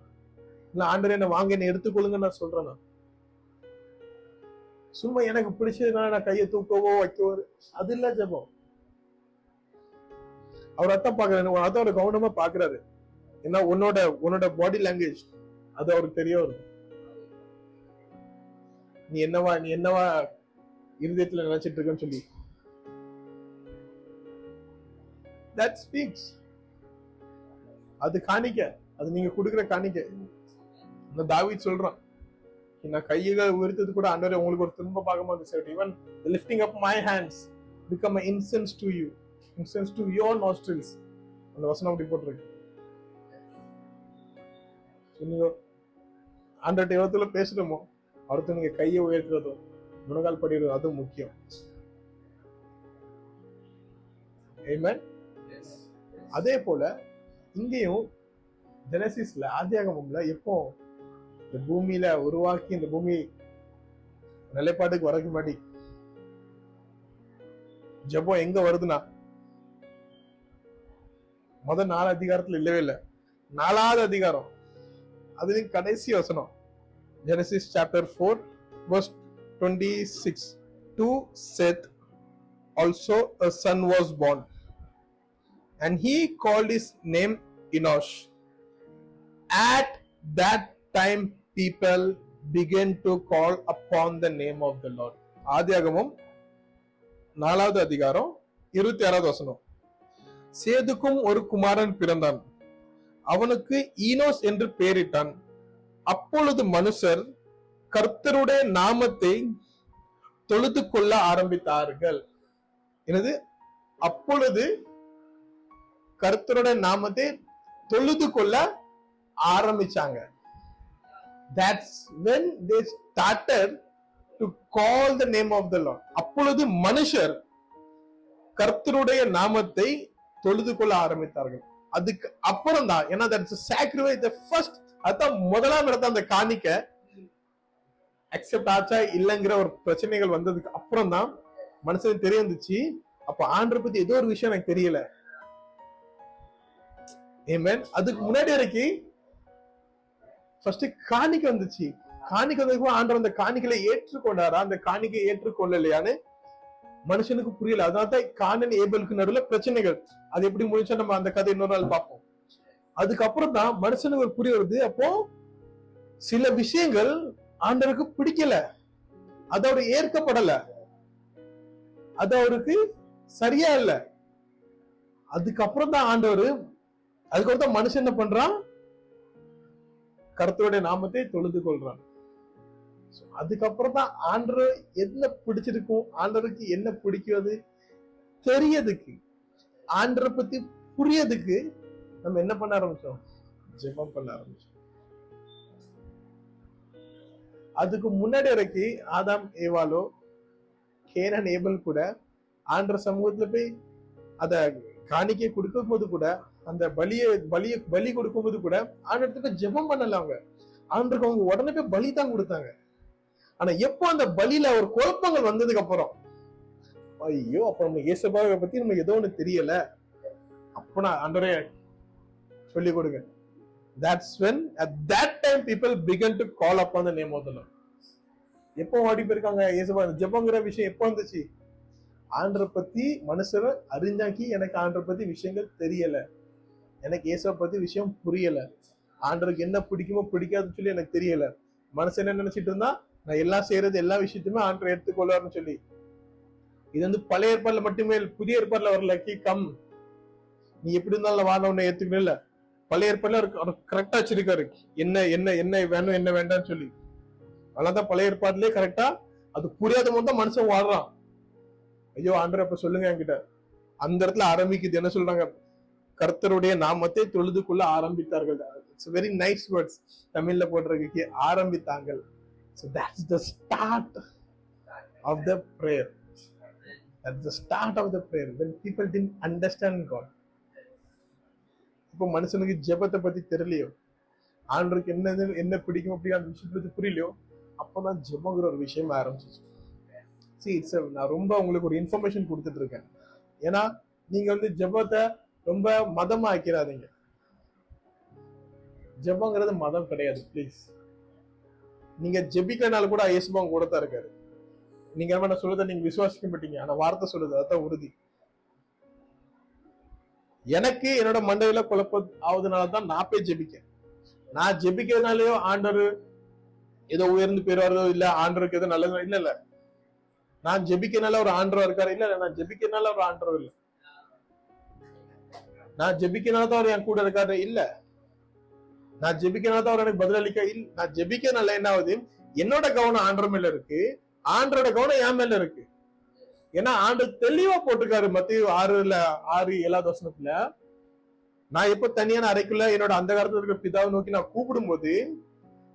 Speaker 1: இல்ல ஆண்டரை என்ன வாங்க என்ன எடுத்துக்கொள்ளுங்க நான் சொல்றேனா? சும்மா எனக்கு பிடிச்சதுனால நான் கையை தூக்கவோ வைக்கவோ. அது இல்ல ஜெபம். அவர் அர்த்தம் பாக்குறாரு உன் அவர் கவனமா பாக்குறாரு ஏன்னா உன்னோட உன்னோட பாடி லாங்குவேஜ் அது அவருக்கு தெரிய வரும் நீ என்னவா நீ என்னவா இருதயத்துல நினைச்சிட்டு இருக்கன்னு சொல்லி. தட் ஸ்பீக்ஸ் அது காணிக்க. அது நீங்க கொடுக்குற காணிக்க. இந்த தாவி சொல்றான். நான் கையை உயர்த்தது கூட ஆண்டவரே உங்களுக்கு ஒரு திரும்ப மாதிரி சரி even lifting up my hands become incense to you incense to your nostrils அந்த வசனம் அப்படி போட்டிருக்கு. நீங்க ஆண்டர்ட்ட எவ்வளத்துல பேசணுமோ? அடுத்து நீங்க கையை உயர்த்துறதும் முனகால் படிக்கிறதும் அதுவும் முக்கியம். Amen. அதே போல இங்கேயும் ஜெனசிஸ்ல ஆதியாகமம்ல எப்போ இந்த பூமியில உருவாக்கி இந்த பூமி நிலைப்பாட்டுக்கு வரக்கு முன்னாடி ஜபம் எங்க வருதுன்னா முத நாலு அதிகாரத்துல இல்லவே இல்லை. நாலாவது அதிகாரம் அதுலயும் கடைசி வசனம். Genesis chapter four verse twenty six to Seth also a son was born and he called his name Enosh. At that time, people began to call upon the name of the Lord. ஆதியாகமும் நாலாவது அதிகாரம் இருபத்தி ஆறாவது வசனம். சேதுக்கும் ஒரு குமாரன் பிறந்தான். அவனுக்கு ஈனோஸ் என்று பெயரிட்டான். அப்பொழுது மனுஷர் கர்த்தருடைய நாமத்தை தொழுது கொள்ள ஆரம்பித்தார்கள். எனது அப்பொழுது கர்த்தருடைய நாமத்தை தொழுது கொள்ள ஆரம்பிச்சாங்க. That's when they started to call the name of the lord. அப்பொழுது மனுஷர் கர்த்தருடைய நாமத்தை தொழுது கொள்ள ஆரம்பித்தார்கள். அதுக்கு அப்புறம் தான் ஏன்னா தட்ஸ் சாக்ரிஃபைஸ் த ஃபர்ஸ்ட் அதான் முதலாம் இடத்த அந்த காணிக்க அக்செப்ட் ஆச்சா இல்லைங்கிற ஒரு பிரச்சனைகள் வந்ததுக்கு அப்புறம் தான் மனுஷனுக்கு தெரிய வந்துச்சு. அப்ப ஆண்டரை பத்தி ஏதோ ஒரு விஷயம் எனக்கு தெரியல. ஏமேன் அதுக்கு முன்னாடி வரைக்கும் ஃபர்ஸ்ட் காணிக்க வந்துச்சு. காணிக்க வந்ததுக்கு ஆண்டவர் அந்த காணிக்கலை ஏற்றுக்கொண்டாரா? அந்த காணிக்கை ஏற்றுக்கொள்ளலையான்னு மனுஷனுக்கு புரியல. அதனால தான் காணன் ஏபலுக்கு நடுவுல பிரச்சனைகள். அது எப்படி முடிச்சா நம்ம அந்த கதை இன்னொரு நாள் பார்ப்போம். அதுக்கப்புறம் தான் மனுஷனுக்கு ஒரு புரிய வருது. அப்போ சில விஷயங்கள் ஆண்டவருக்கு பிடிக்கல. அது அவர் ஏற்கப்படல. அது அவருக்கு சரியா இல்ல. அதுக்கப்புறம் தான் ஆண்டவர் அதுக்கப்புறம் தான் மனுஷன் என்ன பண்றான்? கருத்தருடைய நாமத்தை தொழுது கொள்றான். அதுக்கப்புறம் தான் ஆண்டர் என்ன பிடிச்சிருக்கும் ஆண்டருக்கு என்ன பிடிக்கிறது தெரியதுக்கு ஆண்டரை பத்தி புரியதுக்கு நம்ம என்ன பண்ண ஆரம்பிச்சோம்? ஜெபம் பண்ண ஆரம்பிச்சோம். அதுக்கு முன்னாடி வரைக்கும் ஆதாம் ஏவாலோ கேனன் ஏபல் கூட ஆண்டர் சமூகத்துல போய் அத காணிக்கை கொடுக்கும் போது கூட அந்த பலியை பலிய பலி கொடுக்கும்போது கூட ஆண்டத்துக்கு ஜெபம் பண்ணல அவங்க. ஆண்டுக்கு அவங்க உடனே போய் பலி தான் கொடுத்தாங்க. ஆனா எப்போ அந்த பலியில ஒரு குழப்பங்கள் வந்ததுக்கு அப்புறம்? ஐயோ அப்ப நம்ம இயேசுபாவை பத்தி நம்ம ஏதோ ஒண்ணு தெரியல. அப்பனா நான் ஆண்டரே சொல்லி கொடுங்க. That's when at that time people began to call up the name of எப்போ ஓடி போயிருக்காங்க இயேசுபா? இந்த ஜெபங்கிற விஷயம் எப்போ வந்துச்சு? ஆண்டரை பத்தி மனுஷரை அறிஞ்சாக்கி எனக்கு ஆண்டரை பத்தி விஷயங்கள் தெரியல. எனக்கு இயேசுவை பத்தி விஷயம் புரியல. ஆண்டவருக்கு என்ன பிடிக்குமோ பிடிக்காதுன்னு சொல்லி எனக்கு தெரியல. மனசு என்ன நினைச்சிட்டு இருந்தா நான் எல்லாம் செய்யறது எல்லா விஷயத்தையுமே ஆண்டரை எடுத்துக்கொள்வார்னு சொல்லி. இது வந்து பழைய ஏற்பாடுல மட்டுமே புதிய ஏற்பாடுல வரல கி கம். நீ எப்படி இருந்தாலும் வாழ உன்னை ஏத்துக்கணும் இல்ல. பழைய ஏற்பாடுல அவர் கரெக்டா வச்சிருக்காரு. என்ன என்ன என்ன வேணும் என்ன வேண்டாம்னு சொல்லி. அதனாலதான் பழைய ஏற்பாடுலயே கரெக்டா அது புரியாத மட்டும் தான் மனுஷன் வாழ்றான். ஐயோ ஆண்டர் அப்ப சொல்லுங்க என்கிட்ட. அந்த இடத்துல ஆரம்பிக்குது என்ன சொல்றாங்க? கர்த்தருடைய நாமத்தை தொழுது கொள்ள ஆரம்பித்தார்கள் இட்ஸ் வெரி நைஸ் வேர்ட்ஸ் தமிழ்ல போட்டிருக்கு ஆரம்பித்தாங்கள். So that's the start of the prayer that's the start of the prayer when people tin understand God இப்போ மனுஷனுக்கு ஜெபத்தை பத்தி தெரியலையோ? ஆண்டருக்கு என்னது என்ன பிடிக்கும் அப்படி அந்த விஷயத்தை பத்தி புரியலையோ? அப்போதான் ஜெபங்கிற ஒரு விஷயம் ஆரம்பிச்சிச்சு. சி இட்ஸ் நான் ரொம்ப உங்களுக்கு ஒரு இன்ஃபர்மேஷன் கொடுத்துட்டு இருக்கேன். ஏன்னா நீங்க வந்து ஜெபத்தை ரொம்ப மதமா ஆக்கிறாதீங்க ஜெபங்கிறது மதம் கிடையாது ப்ளீஸ் நீங்க ஜெபிக்கிறனால கூட இயேசுபாங்க கூட தான் இருக்காரு. நீங்க என்ன நான் நீங்க விசுவாசிக்க மாட்டீங்க. ஆனா வார்த்தை சொல்லுது அதான் உறுதி. எனக்கு என்னோட மண்டையில குழப்ப ஆகுதுனால தான் நான் போய் ஜெபிக்கேன். நான் ஜெபிக்கிறதுனாலயோ ஆண்டவர் ஏதோ உயர்ந்து போயிருவாரோ இல்ல ஆண்டருக்கு ஏதோ நல்லது இல்ல இல்ல. நான் ஜெபிக்கிறனால ஒரு ஆண்டவர் இருக்காரு இல்ல இல்ல நான் ஜெபிக்கிறனால ஒரு ஆண்டவர் இல்லை. நான் ஜெபிக்கிறனால தான் அவர் என் கூட இருக்காரு. இல்ல. நான் ஜெபிக்கிறனால தான் அவர் எனக்கு பதிலளிக்க இல்ல நான் ஜெபிக்கிறனால என்ன ஆகுது? என்னோட கவனம் ஆண்டர் மேல இருக்கு. ஆண்டரோட கவனம் என் மேல இருக்கு. ஏன்னா ஆண்டு தெளிவா போட்டிருக்காரு. மத்திய ஆறுல ஆறு ஏழாவது வசனத்துல. நான் எப்ப தனியான அறைக்குள்ள என்னோட அந்த காலத்துல இருக்கிற பிதாவை நோக்கி நான் கூப்பிடும்போது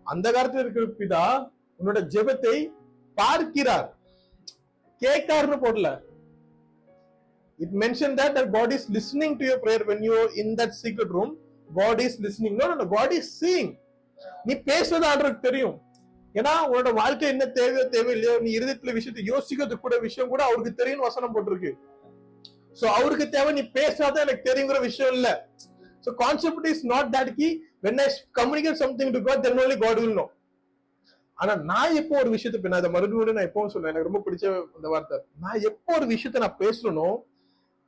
Speaker 1: அந்த காலத்துல இருக்கிற பிதா உன்னோட ஜெபத்தை பார்க்கிறார். கேட்காருன்னு போடல. It mention that God is listening to your prayer when you in that secret room God is listening is listening. No no நீ பேசுறது ஆண்டவருக்கு தெரியும். ஏன்னா உன்னோட வாழ்க்கை என்ன தேவையோ தேவையில்லையோ நீ இருதயத்துல விஷயத்தை யோசிக்கிறது கூட விஷயம் கூட அவருக்கு தெரியும் வசனம் போட்டிருக்கு. சோ அவருக்கு தேவை நீ பேசாதான் எனக்கு தெரியுங்கிற விஷயம் இல்ல. So concept is not that Ki when I communicate something to God then only God will know ஆனா நான் எப்போ ஒரு விஷயத்தை நான் இதை மறுபடியும் நான் எப்பவும் சொல்றேன். எனக்கு ரொம்ப பிடிச்ச இந்த வார்த்தை. நான் எப்போ ஒரு விஷயத்தை நான் பேசணும்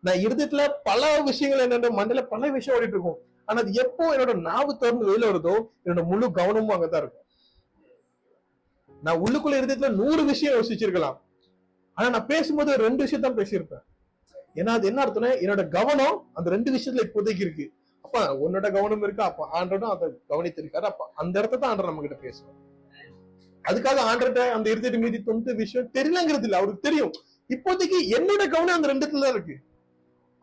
Speaker 1: நான் இருதயத்துல பல விஷயங்கள் என்னென்ன மண்டல பல விஷயம் ஓடிட்டு இருக்கும். ஆனா அது எப்போ என்னோட நாவு திறந்து வெளியில வருதோ என்னோட முழு கவனமும் அங்கதான் இருக்கும். நான் உள்ளுக்குள்ள இருதயத்துல நூறு விஷயம் யோசிச்சிருக்கலாம். ஆனா நான் பேசும்போது ரெண்டு விஷயம் தான் பேசியிருப்பேன். ஏன்னா அது என்ன அர்த்தம்னா என்னோட கவனம் அந்த ரெண்டு விஷயத்துல இப்போதைக்கு இருக்கு. அப்ப உன்னோட கவனம் இருக்கு? அப்ப ஆண்டரும் அதை கவனித்திருக்காரு. அப்ப அந்த இடத்த தான் ஆண்டர் நம்ம கிட்ட பேசுவோம் அதுக்காக ஆண்டர்கிட்ட அந்த இருதயத்தை மீதி தொண்டு விஷயம் தெரியலங்கிறது இல்ல. அவருக்கு தெரியும். இப்போதைக்கு என்னோட கவனம் அந்த ரெண்டுத்துல தான் இருக்கு.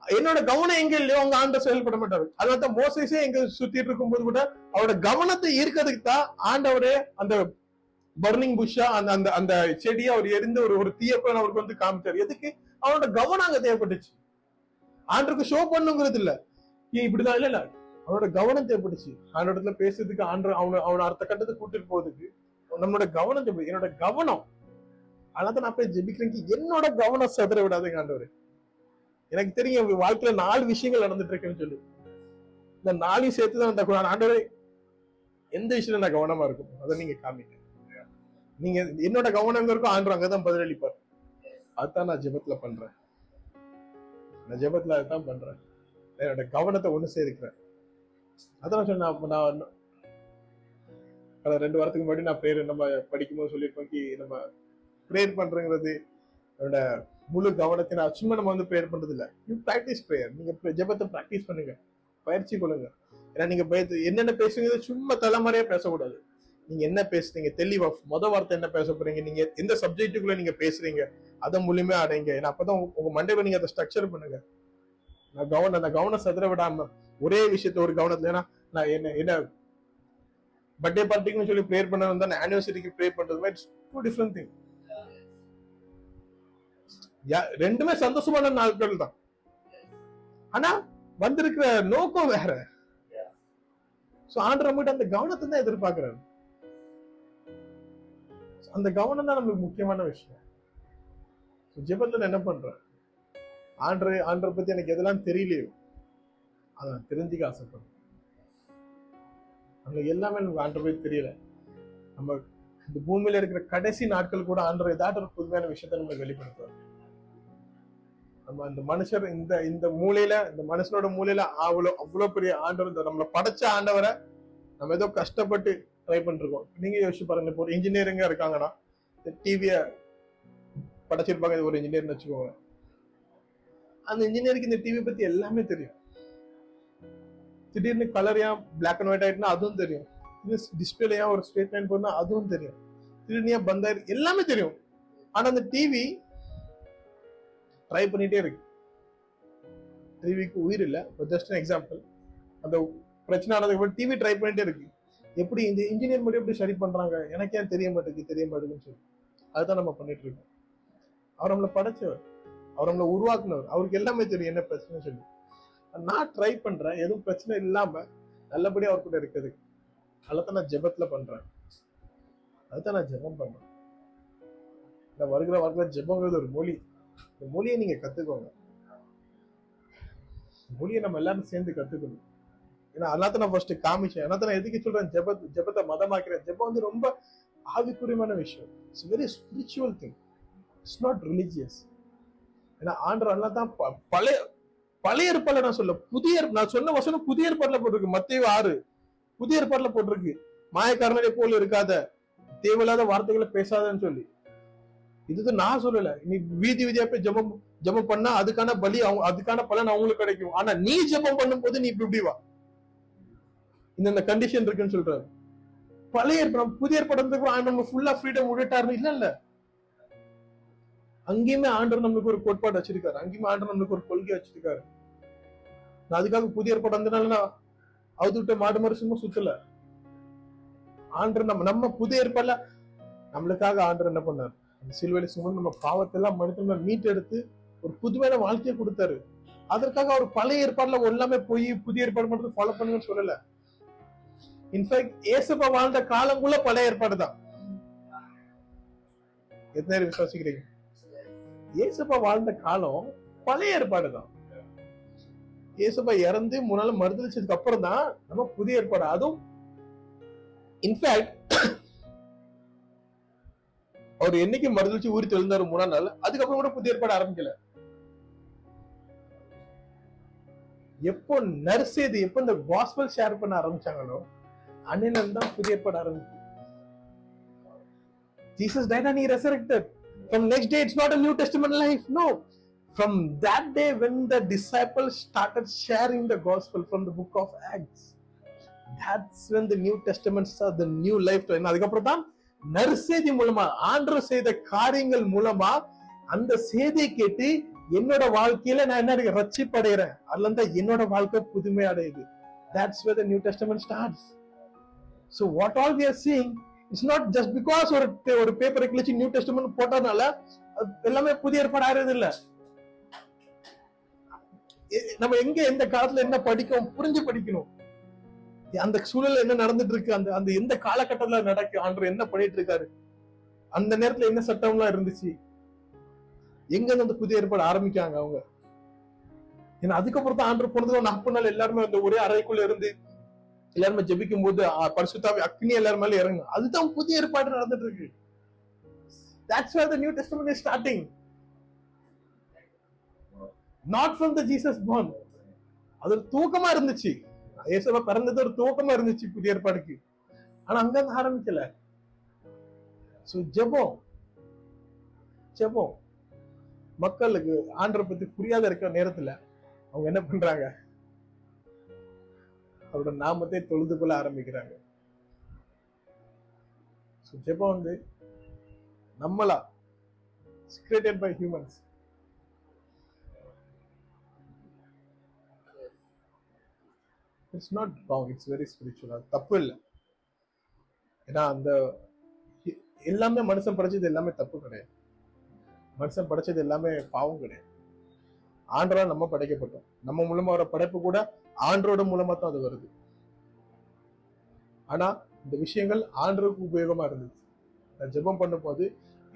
Speaker 1: என்னோட கவனம் எங்க இல்லையோ அவங்க ஆண்ட செயல்பட மாட்டாரு. அதனால தான் எங்க சுத்திட்டு இருக்கும்போது கூட அவரோட கவனத்தை ஈர்க்கிறதுக்கு தான் ஆண்டவரே அந்த பர்னிங் புஷ்ஷா அந்த அந்த அந்த செடியை அவர் எரிந்த ஒரு ஒரு தீயப்பன் அவருக்கு வந்து காமிச்சாரு. எதுக்கு? அவனோட கவனம் அங்க தேவைப்பட்டுச்சு. ஆண்டருக்கு ஷோ பண்ணுங்கிறது இல்ல. ஏன் இப்படிதான் இல்ல இல்ல. அவனோட கவனம் தேவைப்பட்டுச்சு. ஆண்டோட இடத்துல பேசுறதுக்கு ஆண்டு அவனை அவனை அடுத்த கட்டத்துக்கு கூட்டிட்டு போறதுக்கு நம்மளோட கவனம் தேவை என்னோட கவனம். அதனால நான் போய் ஜெபிக்கிறேன். என்னோட கவனம் செதற விடாதுங்க ஆண்டவர். எனக்கு தெரியும் என் வாழ்க்கையில நாலு விஷயங்கள் நடந்துட்டு இருக்குன்னு சொல்லி. இந்த நாளையும் சேர்த்து தான் அந்த குரான். ஆண்டவரே எந்த விஷயத்துல நான் கவனமா இருக்கும் அதை நீங்க காமிங்க. நீங்க என்னோட கவனம் எங்க இருக்கோ ஆண்டவர் அங்கதான் பதிலளிப்பார். அதுதான் நான் ஜெபத்துல பண்றேன். நான் ஜெபத்துல அதுதான் பண்றேன். என்னோட கவனத்தை ஒண்ணு சேர்க்கிறேன். அதான் சொன்னேன் நான் ரெண்டு வாரத்துக்கு முன்னாடி நான் பிரேயர் நம்ம படிக்கும்போது சொல்லியிருப்போம் கி நம்ம ப்ரேயர் பண்றங்கிறது என்னோட முழு கவனத்தை நான் சும்மா நம்ம வந்து ப்ரேயர் பண்றது இல்ல யூ ப்ராக்டிஸ் ப்ரேயர் நீங்க ஜபத்தை ஜெபத்தை ப்ராக்டிஸ் பண்ணுங்க. பயிற்சி கொள்ளுங்க ஏன்னா நீங்க பயத்து என்னென்ன பேசுறீங்க சும்மா தலைமுறையா பேசக்கூடாது. நீங்க என்ன பேசுறீங்க? தெளிவா மொத வார்த்தை என்ன பேச போறீங்க? நீங்க எந்த சப்ஜெக்டுக்குள்ள நீங்க பேசுறீங்க? அதை மூலியமே அடைங்க. ஏன்னா அப்பதான் உங்க- மண்டையில நீங்க அதை ஸ்ட்ரக்சர் பண்ணுங்க. நான் கவனம் அந்த கவனம் சதுர விடாம ஒரே விஷயத்த ஒரு கவனத்துல ஏன்னா நான் என்ன என்ன பர்த்டே பார்ட்டிக்குன்னு சொல்லி ப்ரேயர் பண்ண வந்தா ஆனிவர்சரிக்கு ப்ரே பண்றது மாதிரி டூ டிஃப்ரெண்ட் திங் ரெண்டுமே சந்தோஷமான நாட்கள் தான். ஆனா வந்திருக்கிற நோக்கம் வேற. சோ ஆண்டு நம்மகிட்ட அந்த கவனத்தை தான் எதிர்பார்க்கிறாரு. அந்த கவனம் தான் நம்மளுக்கு முக்கியமான விஷயம். ஜெபத்துல நான் என்ன பண்றேன்? ஆண்டு ஆண்டரை பத்தி எனக்கு எதெல்லாம் தெரியலையோ அதை நான் தெரிஞ்சுக்க ஆசைப்படுறேன். அங்க எல்லாமே நமக்கு ஆண்டரை பத்தி தெரியல. நம்ம இந்த பூமியில இருக்கிற கடைசி நாட்கள் கூட ஆண்டவர் ஏதாட்டும் ஒரு புதுமையான விஷயத்தை நம்ம வெளிப்படுத்துவாங்க நம்ம அந்த மனுஷர் இந்த இந்த மூலையில இந்த மனுஷனோட மூலையில அவ்வளோ அவ்வளோ பெரிய ஆண்டவர் இந்த நம்மளை படைச்ச ஆண்டவரை நம்ம ஏதோ கஷ்டப்பட்டு ட்ரை பண்ணிருக்கோம். நீங்க யோசிச்சு பாருங்க இப்போ ஒரு இன்ஜினியரிங்கா இருக்காங்கன்னா இந்த டிவியை படைச்சிருப்பாங்க இது ஒரு இன்ஜினியர்னு வச்சுக்கோங்க அந்த இன்ஜினியருக்கு இந்த டிவி பத்தி எல்லாமே தெரியும். திடீர்னு கலர் ஏன் பிளாக் அண்ட் ஒயிட் ஆயிட்டுனா அதுவும் தெரியும். டிஸ்பிளே ஏன் ஒரு ஸ்ட்ரெயிட் லைன் போனா அதுவும் தெரியும். திடீர்னு ஏன் பந்தாயிரு எல்லாமே தெரியும். ஆனா அந்த டிவி ட்ரை பண்ணிட்டே இருக்கு. டிவிக்கு உயிர் இல்லை ஜஸ்ட் எக்ஸாம்பிள் அந்த பிரச்சனை ஆனதுக்கு டிவி ட்ரை பண்ணிட்டே இருக்கு. எப்படி இந்த இன்ஜினியர் மட்டும் எப்படி சரி பண்றாங்க? எனக்கு ஏன் தெரிய மாட்டேங்குது தெரிய மாட்டேங்குன்னு சொல்லி. அதுதான் நம்ம பண்ணிட்டு இருக்கோம். அவர் நம்மளை படைச்சவர். அவர் நம்மளை உருவாக்குனவர். அவருக்கு எல்லாமே தெரியும் என்ன பிரச்சனை சொல்லி. நான் ட்ரை பண்றேன். எதுவும் பிரச்சனை இல்லாம நல்லபடியா அவர் கூட இருக்குது அதத்தான் நான் ஜெபத்துல பண்றேன். அதுதான் நான் ஜெபம் பண்றேன். நான் வருகிற வாரத்துல ஜெபங்கிறது ஒரு மொழி. இந்த மொழியை நீங்க கத்துக்கோங்க. மொழியை நம்ம எல்லாரும் சேர்ந்து கத்துக்கணும். ஏன்னா அல்லாத்த நான் ஃபர்ஸ்ட் காமிச்சேன். அல்லாத்த நான் எதுக்கு சொல்றேன்? ஜெப ஜெபத்தை மதமாக்கிறேன் ஜெபம் வந்து ரொம்ப ஆவிக்குரியமான விஷயம். It's very spiritual thing it's not religious ஏன்னா ஆண்டர் அல்லா தான் ப- பழைய பழைய ஏற்பாடுல நான் சொல்ல புதிய நான் சொன்ன வசனம் புதிய ஏற்பாடுல போட்டிருக்கு. மத்திய ஆறு. புதிய ஏற்பாடுல போட்டிருக்கு. மாயக்காரனே போல இருக்காத. தேவையில்லாத வார்த்தைகளை பேசாதன்னு சொல்லி. இது நான் சொல்லல. நீ வீதி வீதியா போய் ஜெபம் ஜெபம் பண்ணா அதுக்கான பலி அவங்க அதுக்கான பலன் அவங்களுக்கு கிடைக்கும். ஆனா நீ ஜெபம் பண்ணும்போது நீ இப்படி வா. இந்த கண்டிஷன் இருக்குன்னு சொல்றாரு பழைய ஏற்படம் புதிய ஏற்படத்துக்கு ஆண்டு நம்ம ஃபுல்லா ஃப்ரீடம் விட்டுட்டாருன்னு இல்ல இல்ல அங்கேயுமே ஆண்டர் நம்மளுக்கு ஒரு கோட்பாடு வச்சிருக்காரு. அங்கேயுமே ஆண்டர் நம்மளுக்கு ஒரு கொள்கை வச்சிருக்காரு. நான் அதுக்காக புதிய ஏற்படம் வந்தனால நான் அவுத்து விட்ட மாடு மாதிரி சும்மா சுத்தல. ஆண்டர் நம்ம நம்ம புதிய ஏற்பாடுல நம்மளுக்காக ஆண்டர் என்ன பண்ணார்? அந்த சிலுவையில சுமந்து நம்ம பாவத்தை எல்லாம் மனிதன மீட்டெடுத்து ஒரு புதுமையான வாழ்க்கையை கொடுத்தாரு. அதற்காக அவர் பழைய ஏற்பாடுல எல்லாமே போய் புதிய ஏற்பாடு மட்டும் ஃபாலோ பண்ணுங்கன்னு சொல்லல. இன்ஃபேக்ட் ஏசப்பா வாழ்ந்த காலம் கூட பழைய ஏற்பாடு தான். எத்தனை பேர் விசுவாசிக்கிறீங்க? ஏசப்பா வாழ்ந்த காலம் பழைய ஏற்பாடு தான். ஏசப்பா இறந்து மூணு நாள் மறுதளிச்சதுக்கு அப்புறம் தான் நம்ம புதிய ஏற்பாடு. அதுவும் இன்ஃபேக்ட் அவர் என்னைக்கு மறுதளிச்சு ஊறி தெளிந்தாரு மூணா நாள் அதுக்கப்புறம் கூட புதிய ஏற்பாடு ஆரம்பிக்கல எப்போ நர்சேது எப்போ இந்த காஸ்பல் ஷேர் பண்ண ஆரம்பிச்சாங்களோ அன்னில தான் புதிய ஏற்பாடு ஆரம்பிச்சு Jesus died and he resurrected. From next day, it's not a New Testament life. No. From that day, when the disciples started sharing the gospel from the book of Acts, that's when the New Testament started the new life. அதுக்கப்புறம் தான் நற்செய்தி மூலமா ஆண்டு செய்த காரியங்கள் மூலமா அந்த செய்தியை கேட்டு என்னோட வாழ்க்கையில நான் என்ன ரச்சிப்படைகிறேன் அதுல இருந்தா என்னோட வாழ்க்கை புதுமை அடையுது. That's where new New Testament so what all all we are it's not just because ஒரு ஒரு பேப்பரை கிழிச்சு நியூ டெஸ்டமெண்ட் போட்டதுனால எல்லாமே புதிய ஏற்பாடு ஆகிறது இல்ல நம்ம எங்க எந்த காலத்துல என்ன படிக்கணும் புரிஞ்சு படிக்கணும். அந்த சூழல்ல என்ன நடந்துட்டு இருக்கு அந்த அந்த எந்த காலகட்டத்துல நடக்கு? ஆண்டு என்ன பண்ணிட்டு இருக்காரு அந்த நேரத்துல என்ன சட்டம் எல்லாம் இருந்துச்சு? எங்க இருந்து அந்த புதிய ஏற்பாடு ஆரம்பிக்காங்க அவங்க? ஏன்னா அதுக்கப்புறம் தான் ஆண்டு போனது நாற்பது நாள் எல்லாருமே அந்த ஒரே அறைக்குள்ள இருந்து எல்லாருமே ஜெபிக்கும் போது பரிசுத்தாவி அக்னி எல்லாரும் மேல இறங்கும் அதுதான் புதிய ஏற்பாடு நடந்துட்டு இருக்கு That's where the New Testament is starting. Not from the Jesus born. அது தூக்கமா இருந்துச்சு. இயேசுவ பிறந்தது ஒரு தூக்கமா இருந்துச்சு புதிய ஏற்பாடுக்கு. ஆனா அங்க ஆரம்பிக்கல. சோ ஜெபம். ஜெபம். மக்களுக்கு ஆண்டரை பத்தி புரியாத இருக்கிற நேரத்துல அவங்க என்ன பண்றாங்க? அவரோட நாமத்தை தொழுது கொள்ள ஆரம்பிக்கிறாங்க. So, ஜெபம் வந்து நம்மளா created by humans it's not wrong it's very spiritual தப்பு இல்லை. ஏன்னா அந்த எல்லாமே மனுஷன் படைச்சது எல்லாமே தப்பு கிடையாது. மனுஷன் படைச்சது எல்லாமே பாவம் கிடையாது. ஆண்டரா நம்ம படைக்கப்பட்டோம். நம்ம மூலமா வர படைப்பு கூட ஆண்டரோட மூலமா தான் அது வருது. ஆனா இந்த விஷயங்கள் ஆண்டருக்கு உபயோகமா இருந்துச்சு நான் ஜெபம் பண்ணும்போது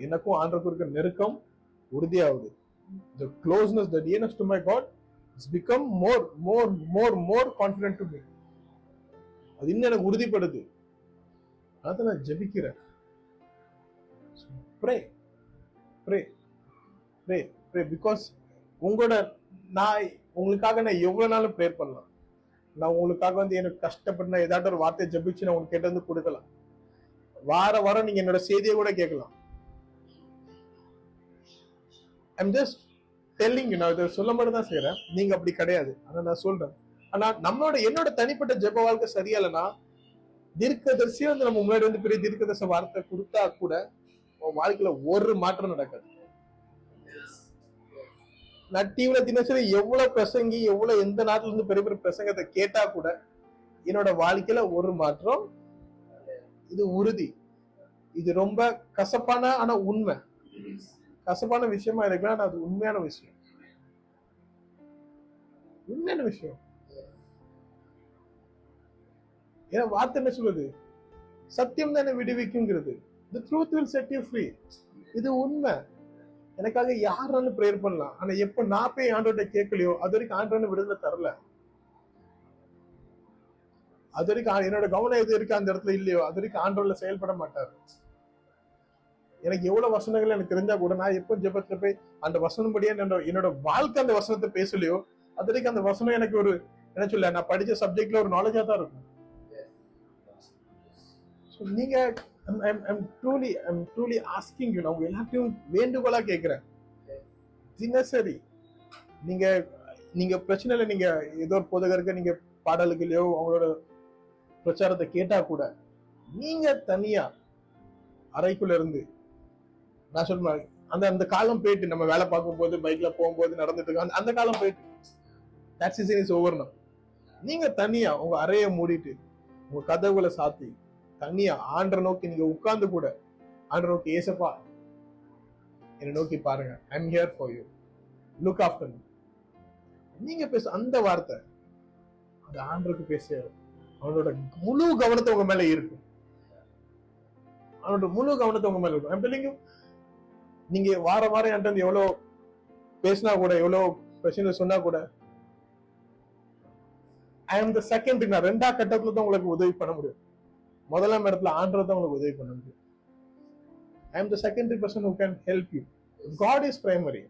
Speaker 1: எனக்கும் ஆண்டருக்கும் இருக்க நெருக்கம் உறுதியாகுது. The closeness the DNS to my God it's become more more more more confident to me அது இன்னும் எனக்கு உறுதிப்படுது. அதை நான் ஜெபிக்கிறேன். Pray pray pray pray because உங்களோட நான் உங்களுக்காக நான் எவ்வளோ நாளும் ப்ரேயர் பண்ணலாம். நான் உங்களுக்காக வந்து எனக்கு கஷ்டப்பட்டு நான் ஒரு வார்த்தையை ஜபிச்சு நான் உங்களுக்கு கேட்டு வந்து கொடுக்கலாம். வார வாரம் நீங்க என்னோட செய்தியை கூட கேட்கலாம். ஐம் ஜஸ்ட் டெல்லிங் நான் இதை சொல்ல மட்டும் தான் செய்யறேன் நீங்க அப்படி கிடையாது. ஆனா நான் சொல்றேன். ஆனா நம்மளோட என்னோட தனிப்பட்ட ஜெப வாழ்க்கை சரியா இல்லைன்னா வந்து நம்ம முன்னாடி வந்து பெரிய தீர்க்கதரிச வார்த்தை கொடுத்தா கூட உன் வாழ்க்கையில ஒரு மாற்றம் நடக்காது. நான் டிவில தினசரி எவ்வளவு பிரசங்கி எவ்வளவு எந்த நாட்டுல இருந்து பெரிய பெரிய பிரசங்கத்தை கேட்டா கூட என்னோட வாழ்க்கையில ஒரு மாற்றம் இது உறுதி. இது ரொம்ப கசப்பான ஆனா உண்மை. கசப்பான விஷயமா இருக்கலாம் அது உண்மையான விஷயம். உண்மையான விஷயம். ஏன்னா வார்த்தை என்ன சொல்லுது? சத்தியம் தான் என்ன விடுவிக்குங்கிறது. The truth will set you free இது உண்மை. எனக்காக யாராலும் ப்ரேயர் பண்ணலாம். ஆனா எப்ப நான் போய் ஆண்டோட கேட்கலையோ அது வரைக்கும் ஆண்டோட விடுதலை தரல. அது வரைக்கும் என்னோட கவனம் எது இருக்கு அந்த இடத்துல இல்லையோ அது வரைக்கும் ஆண்டோர்ல செயல்பட மாட்டாரு. எனக்கு எவ்வளவு வசனங்கள் எனக்கு தெரிஞ்சா கூட நான் எப்போ ஜெபத்துல போய் அந்த வசனம் படியே என்னோட என்னோட வாழ்க்கை அந்த வசனத்தை பேசலையோ அது வரைக்கும் அந்த வசனம் எனக்கு ஒரு என்ன சொல்ல நான் படிச்ச சப்ஜெக்ட்ல ஒரு நாலேஜா தான் இருக்கும். நீங்க truly I'm truly asking you நான் எல்லாத்தையும் வேண்டுகோளா கேட்கிறேன். தினசரி நீங்க நீங்க பிரச்சனை நீங்க ஏதோ ஒரு போதகருக்கு நீங்க பாடல்களையோ அவங்களோட பிரச்சாரத்தை கேட்டா கூட நீங்க தனியா அறைக்குள்ள இருந்து நான் சொல்றேன் அந்த அந்த காலம் போயிட்டு நம்ம வேலை பார்க்கும் போது பைக்ல போகும்போது நடந்துட்டு இருக்கோம் அந்த- காலம் போயிட்டு. தட் சீசன் இஸ் ஓவர் நீங்க தனியா உங்க அறையை மூடிட்டு உங்க கதவுகளை சாத்தி தனியா ஆண்டரை நோக்கி நீங்க உட்கார்ந்து கூட ஆண்டரை நோக்கி ஏசப்பா என்னை நோக்கி பாருங்க. I'm here for you look after நீங்க பேச அந்த வார்த்தை அந்த ஆண்டருக்கு பேச அவனோட முழு கவனத்தை உங்க மேல இருக்கும். அவனோட முழு கவனத்தை உங்க மேல இருக்கும். நீங்க வார வாரம் என்கிட்ட வந்து எவ்வளவு பேசினா கூட எவ்வளவு பிரச்சனை சொன்னா கூட ஐ அம் த செகண்ட் நான் ரெண்டா கட்டத்துல தான் உங்களுக்கு உதவி பண்ண முடியும். முதலாம் இடத்துல ஆண்டவர் தான் உங்களுக்கு உதவி பண்ண முடியும். I am the secondary person who can help you God is primary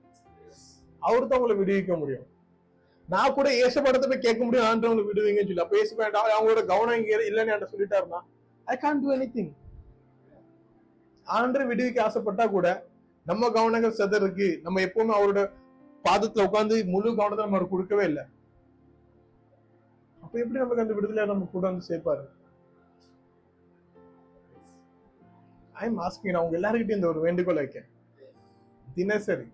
Speaker 1: அவர் தான் உங்களை விடுவிக்க முடியும். நான் கூட ஏசு படத்தை போய் கேட்க முடியும் ஆண்டவங்களை விடுவீங்கன்னு சொல்லி. அப்ப ஏசு வேண்டாம் அவங்களோட கவனம் இங்கே இல்லைன்னு என்கிட்ட சொல்லிட்டாருன்னா I can't do anything and விடுவிக்க ஆசைப்பட்டா கூட நம்ம கவனங்கள் செதர் இருக்கு நம்ம எப்பவுமே அவரோட பாதத்துல உட்கார்ந்து முழு கவனத்தை நம்ம கொடுக்கவே இல்லை. அப்ப எப்படி நமக்கு அந்த விடுதலை நம்ம கூட வந்து சேர்ப்பாரு? ஐ எம் ஆஸ்கிங் நான் உங்க எல்லாருக்கிட்டையும் இந்த ஒரு வேண்டுகோள் வைக்கேன் தினசரி.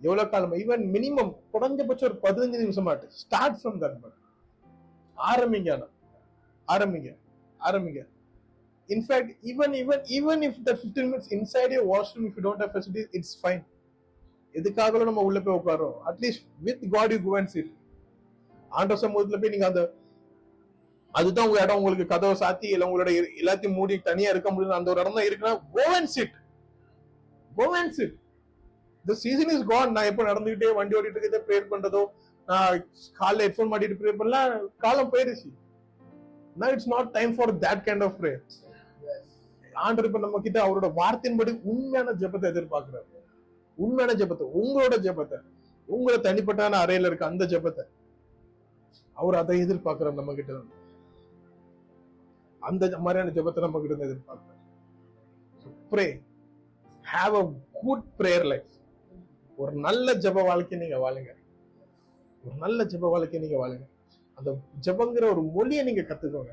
Speaker 1: எவ்வளவு காலம்? ஈவன் மினிமம் குறைஞ்சபட்சம் ஒரு பதினஞ்சு நிமிஷம் மாட்டு ஸ்டார்ட் ஃப்ரம் தட் ஆரம்பிங்க ஆனா. ஆரம்பிங்க. ஆரம்பிங்க. In fact even even even if that fifteen minutes inside you washroom if you don't have facilities it's fine எதுக்காக நம்ம உள்ள போய் உட்காரோம் at least with God you go and sit ஆண்டவர் சமூகத்துல போய் நீங்க அந்த அதுதான் உங்க இடம் உங்களுக்கு கதவை சாத்தி இல்ல உங்களோட எல்லாத்தையும் மூடி தனியா இருக்க முடியும் அந்த ஒரு இடம் தான் இருக்குன்னா go and sit go sit the season is gone நான் எப்போ நடந்துகிட்டே வண்டி ஓட்டிட்டு இருக்கிறத ப்ரேயர் பண்றதோ நான் காலைல ஹெட்ஃபோன் மாட்டிட்டு ப்ரேயர் பண்ணலாம் காலம் போயிடுச்சு. நான் it's not time for that kind of prayer ஆண்டர் இப்ப நம்ம கிட்ட அவரோட வார்த்தையின்படி உண்மையான ஜெபத்தை எதிர்பார்க்கிறாரு. உண்மையான ஜெபத்தை உங்களோட ஜெபத்தை உங்களை தனிப்பட்டான அறையில இருக்க அந்த ஜெபத்தை அவர் அதை எதிர்பார்க்கிறார் நம்ம கிட்ட. இருந்து. அந்த மாதிரியான ஜெபத்தை நம்ம கிட்ட இருந்து எதிர்பார்க்கிறார். Pray have a good prayer life ஒரு நல்ல ஜெப வாழ்க்கை நீங்க வாழுங்க. ஒரு நல்ல ஜெப வாழ்க்கை நீங்க வாழுங்க. அந்த ஜபங்கிற ஒரு மொழியை நீங்க கத்துக்கோங்க.